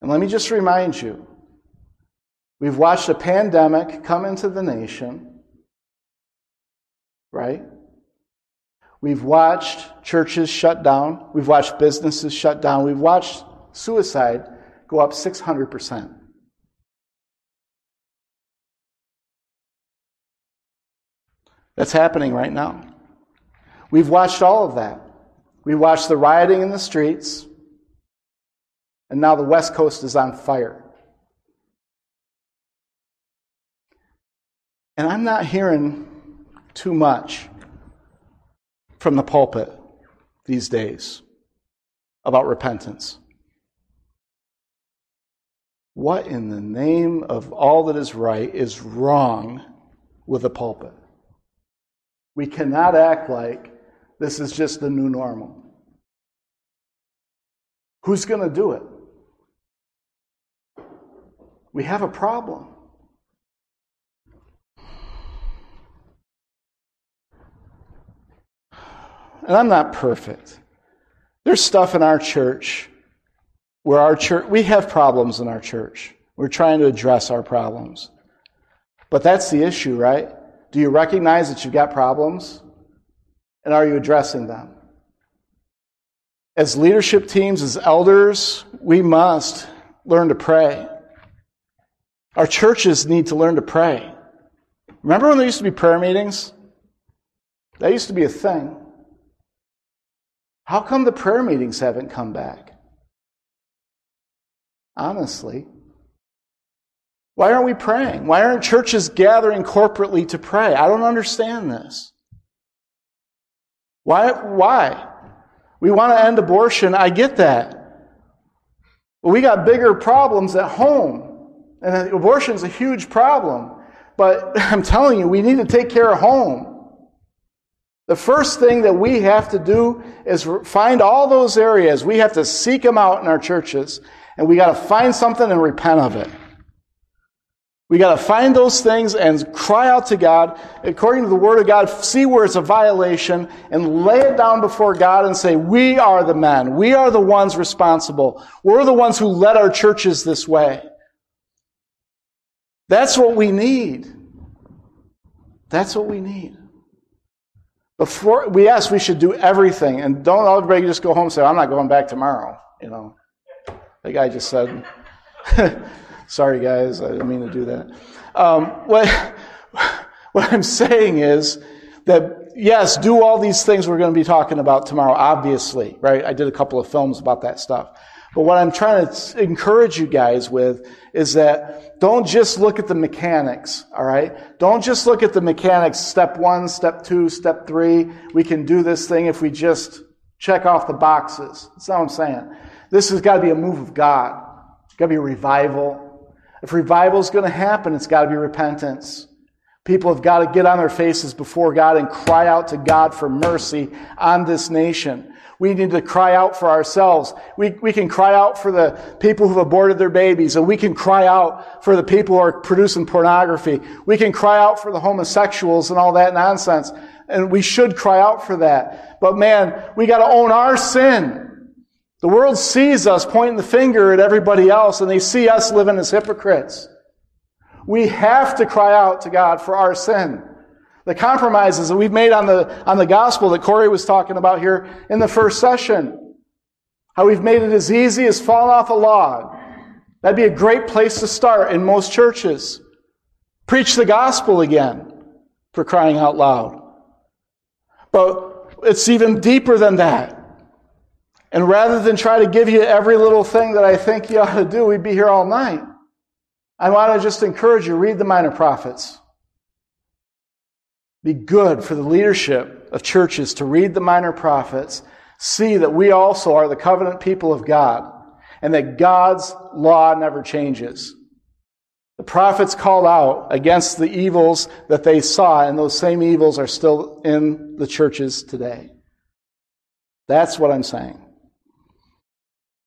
And let me just remind you we've watched a pandemic come into the nation, right? We've watched churches shut down. We've watched businesses shut down. We've watched suicide go up 600%. That's happening right now. We've watched all of that. We watched the rioting in the streets, and now the West Coast is on fire. And I'm not hearing too much from the pulpit these days about repentance. What in the name of all that is right is wrong with the pulpit? We cannot act like this is just the new normal. Who's going to do it? We have a problem. And I'm not perfect. There's stuff in our church where our church, we have problems in our church. We're trying to address our problems. But that's the issue, right? Do you recognize that you've got problems? And are you addressing them? As leadership teams, as elders, we must learn to pray. Our churches need to learn to pray. Remember when there used to be prayer meetings? That used to be a thing. How come the prayer meetings haven't come back? Honestly. Why aren't we praying? Why aren't churches gathering corporately to pray? I don't understand this. Why? Why? We want to end abortion. I get that. But we got bigger problems at home. And abortion is a huge problem. But I'm telling you, we need to take care of home. The first thing that we have to do is find all those areas. We have to seek them out in our churches. And we got to find something and repent of it. We got to find those things and cry out to God according to the Word of God, see where it's a violation, and lay it down before God and say, We are the men. We are the ones responsible. We're the ones who led our churches this way. That's what we need. That's what we need. Before we yes, we should do everything, and don't everybody just go home and say, "I'm not going back tomorrow." You know, the guy just said. Sorry, guys, I didn't mean to do that. Um, what, what I'm saying is that, yes, do all these things we're going to be talking about tomorrow, obviously, right? I did a couple of films about that stuff. But what I'm trying to encourage you guys with is that don't just look at the mechanics, all right? Don't just look at the mechanics, step one, step two, step three. We can do this thing if we just check off the boxes. That's not what I'm saying. This has got to be a move of God. It's got to be a revival. If revival is going to happen, it's got to be repentance. People have got to get on their faces before God and cry out to God for mercy on this nation. We need to cry out for ourselves. We, we can cry out for the people who've aborted their babies, and we can cry out for the people who are producing pornography. We can cry out for the homosexuals and all that nonsense. And we should cry out for that. But man, we got to own our sin. The world sees us pointing the finger at everybody else and they see us living as hypocrites. We have to cry out to God for our sin. The compromises that we've made on the, on the gospel that Corey was talking about here in the first session. How we've made it as easy as falling off a log. That'd be a great place to start in most churches. Preach the gospel again for crying out loud. But it's even deeper than that. And rather than try to give you every little thing that I think you ought to do, we'd be here all night. I want to just encourage you, read the minor prophets. Be good for the leadership of churches to read the minor prophets, see that we also are the covenant people of God, and that God's law never changes. The prophets called out against the evils that they saw, and those same evils are still in the churches today. That's what I'm saying.